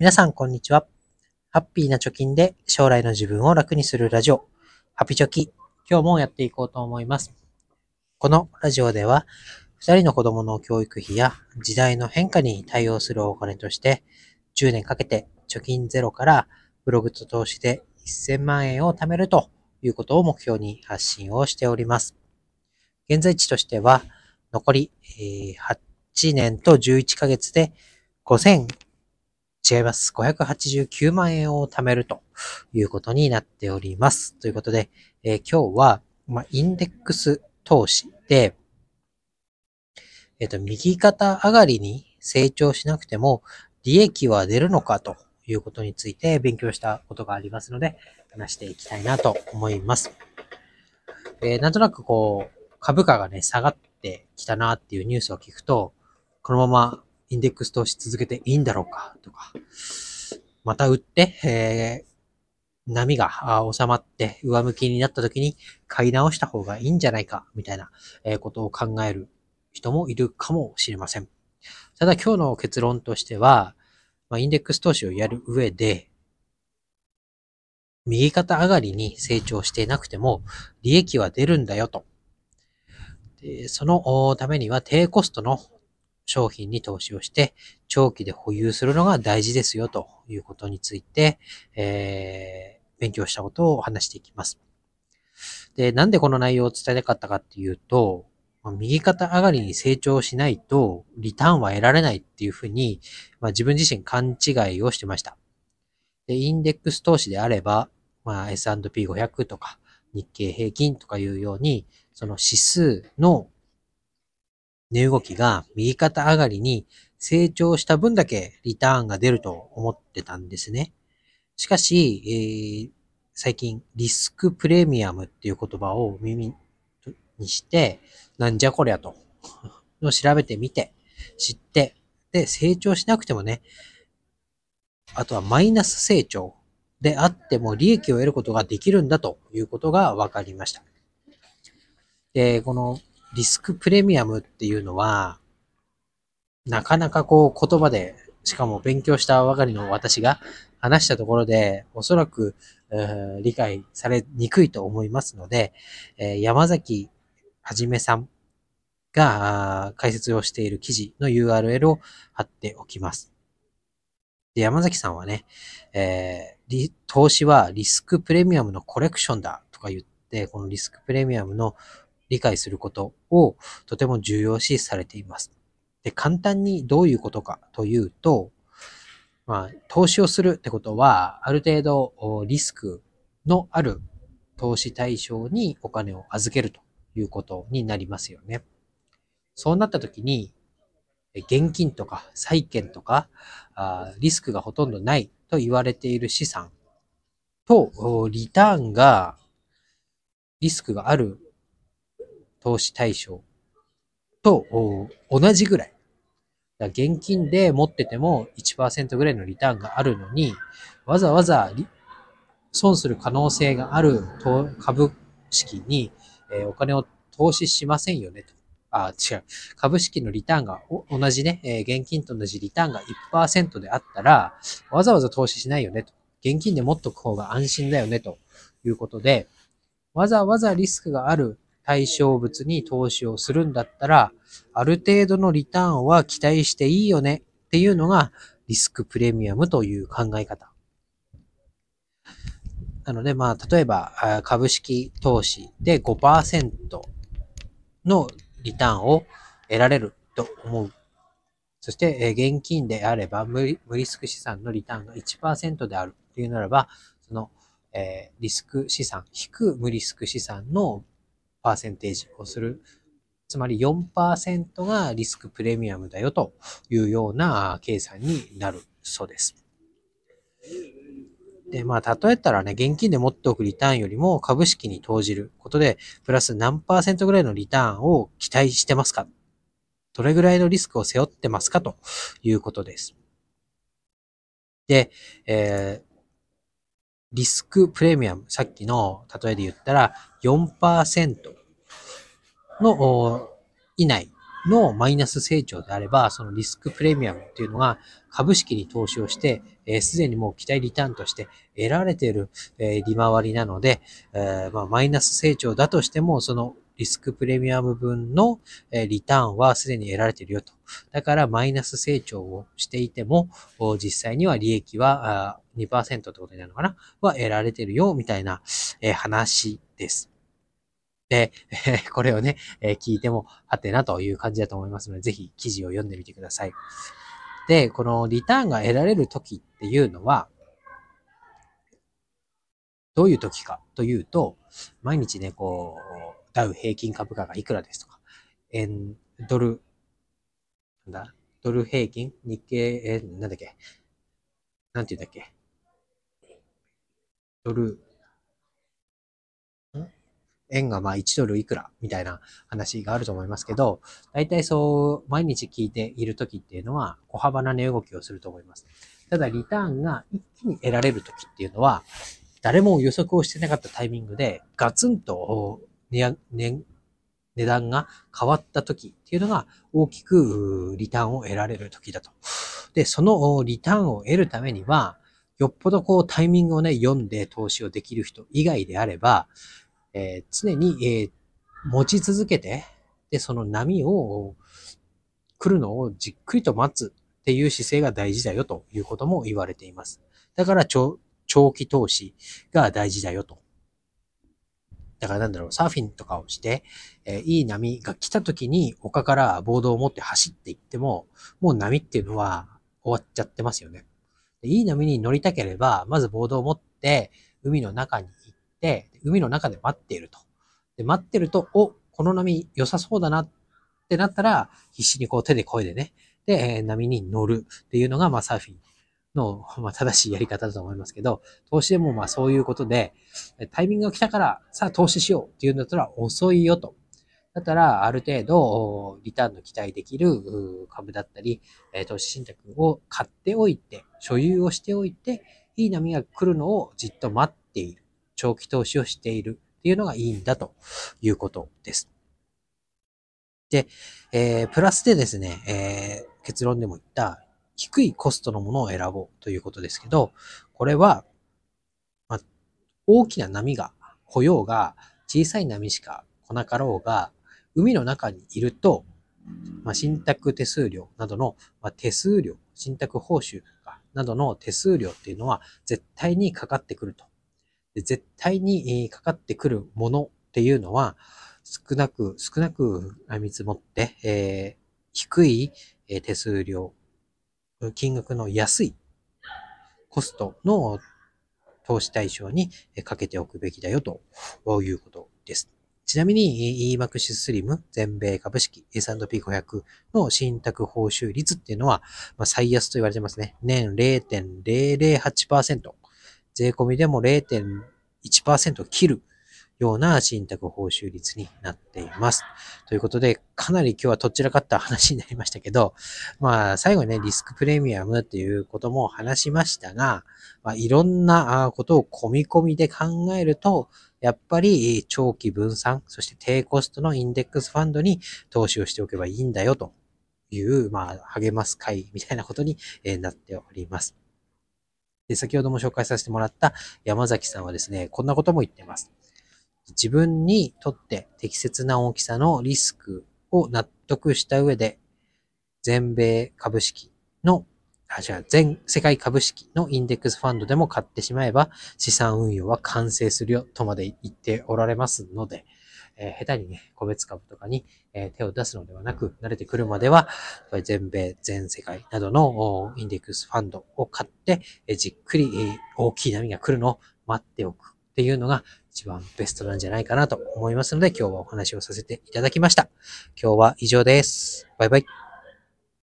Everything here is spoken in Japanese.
皆さん、こんにちは。ハッピーな貯金で将来の自分を楽にするラジオ、ハピチョキ。今日もやっていこうと思います。このラジオでは、二人の子供の教育費や時代の変化に対応するお金として、10年かけて貯金ゼロからブログと投資で1000万円を貯めるということを目標に発信をしております。現在地としては、残り、8年と11ヶ月で5000違います。589万円を貯めるということになっております。ということで、えー今日は、まあ、インデックス投資で、えっ、と、右肩上がりに成長しなくても利益は出るのかということについて勉強したことがありますので、話していきたいなと思います。えーなんとなくこう、株価がね、下がってきたなっていうニュースを聞くと、このままインデックス投資続けていいんだろうか？とか、また売って、えー波が収まって上向きになった時に買い直した方がいいんじゃないか？みたいなことを考える人もいるかもしれません。ただ今日の結論としては、ま、インデックス投資をやる上で、右肩上がりに成長していなくても利益は出るんだよと。でそのためには低コストの商品に投資をして長期で保有するのが大事ですよということについて、えー勉強したことを話していきます。で、なんでこの内容を伝えたかったかっていうと、右肩上がりに成長しないとリターンは得られないっていうふうに、まあ、自分自身勘違いをしてました。で、インデックス投資であれば、まあ、S&P500 とか日経平均とかいうように、その指数の値動きが右肩上がりに成長した分だけリターンが出ると思ってたんですね。しかし、えー最近リスクプレミアムっていう言葉を耳にして、なんじゃこりゃと、の調べてみて、知って、で、成長しなくてもね、あとはマイナス成長であっても利益を得ることができるんだということが分かりました。で、このリスクプレミアムっていうのは、なかなかこう言葉で、しかも勉強したばかりの私が話したところで、おそらく、えー理解されにくいと思いますので、えー山崎はじめさんが解説をしている記事の URL を貼っておきます。で山崎さんはね、えー投資はリスクプレミアムのコレクションだとか言って、このリスクプレミアムの理解することをとても重要視されています。で、簡単にどういうことかというと、まあ、投資をするってことは、ある程度リスクのある投資対象にお金を預けるということになりますよね。そうなった時に、現金とか債券とかあリスクがほとんどないと言われている資産とリターンがリスクがある投資対象と同じぐらい。だ現金で持ってても1%ぐらいのリターンがあるのに、わざわざ損する可能性がある株式に、えお金を投資しませんよねと。あ、違う。株式のリターンが同じね、え現金と同じリターンが1%であったら、わざわざ投資しないよねと。現金で持っとく方が安心だよねということで、わざわざリスクがある対象物に投資をするんだったら、ある程度のリターンは期待していいよねっていうのがリスクプレミアムという考え方。なので、まあ、例えば、株式投資で5%のリターンを得られると思う。そして、現金であれば無リ、無リスク資産のリターンが1%であるというならば、その、えーリスク資産、引く無リスク資産のパーセンテージをする。つまり4%がリスクプレミアムだよというような計算になるそうです。で、まあ、例えたらね、現金で持っておくリターンよりも株式に投じることで、プラス何パーセントぐらいのリターンを期待してますか？どれぐらいのリスクを背負ってますかということです。で、えーリスクプレミアム、さっきの例えで言ったら4%の以内のマイナス成長であれば、そのリスクプレミアムっていうのが株式に投資をして、す、で、にもう期待リターンとして得られている、え、利回りなので、え、ま、マイナス成長だとしても、そのリスクプレミアム分のリターンはすでに得られているよと。だからマイナス成長をしていても、実際には利益は2%ってことになるのかな？は得られているよ、みたいな話です。で、え これをね、え聞いても、はてなという感じだと思いますので、ぜひ記事を読んでみてください。で、このリターンが得られる時っていうのは、どういう時かというと、毎日ね、こう、ダウ平均株価がいくらですとか、円、ドル、なんだ、ドル平均日経、え、なんだっけなんて言うんだっけドル、円がまあ1ドルいくらみたいな話があると思いますけど、大体そう毎日聞いている時っていうのは小幅な値動きをすると思います。ただリターンが一気に得られる時っていうのは、誰も予測をしてなかったタイミングでガツンと値値段が変わった時っていうのが大きくリターンを得られる時だと。で、そのリターンを得るためには、よっぽどこうタイミングをね、読んで投資をできる人以外であれば、えー、常に、えー、持ち続けて、で、その波を来るのをじっくりと待つっていう姿勢が大事だよということも言われています。だから長期投資が大事だよと。だからなんだろう、サーフィンとかをして、えー、いい波が来た時に丘からボードを持って走っていっても、もう波っていうのは終わっちゃってますよね。いい波に乗りたければ、まずボードを持って海の中に行って、海の中で待っていると。で、待ってると、お、この波良さそうだなってなったら、必死にこう手で声でね、で、波に乗るっていうのが、まあサーフィンの、まあ、正しいやり方だと思いますけど、投資でもまあそういうことで、タイミングが来たから、さあ投資しようっていうんだったら遅いよと。だったら、ある程度、リターンの期待できる株だったり、投資信託を買っておいて、所有をしておいて、いい波が来るのをじっと待っている。長期投資をしているっていうのがいいんだということです。で、えー、プラスでですね、えー、結論でも言った低いコストのものを選ぼうということですけど、これは、ま、大きな波が来ようが、小さい波しか来なかろうが、海の中にいると、ま、信託手数料などの、ま、手数料、信託報酬などの手数料っていうのは絶対にかかってくると。絶対にかかってくるものっていうのは少なく、少なく見積もって、えー、低い手数料、金額の安いコストの投資対象にかけておくべきだよということです。ちなみに EMAX スリム全米株式 S&P500 の信託報酬率っていうのは、まあ、最安と言われてますね。年0.008%。税込みでも0.1%切るような信託報酬率になっています。ということで、かなり今日はとっちらかった話になりましたけど、まあ、最後にね、リスクプレミアムっていうことも話しましたが、まあ、いろんなことを込み込みで考えると、やっぱり長期分散、そして低コストのインデックスファンドに投資をしておけばいいんだよという、まあ、励ます会みたいなことになっております。で、先ほども紹介させてもらった山崎さんはですね、こんなことも言ってます。自分にとって適切な大きさのリスクを納得した上で、全米株式のあ、じゃあ全世界株式のインデックスファンドでも買ってしまえば資産運用は完成するよとまで言っておられますので、えー、下手にね、個別株とかに、え、手を出すのではなく、慣れてくるまでは、全米、全世界などのインデックスファンドを買って、え、じっくり、大きい波が来るのを待っておくっていうのが一番ベストなんじゃないかなと思いますので、今日はお話をさせていただきました。今日は以上です。バイバイ。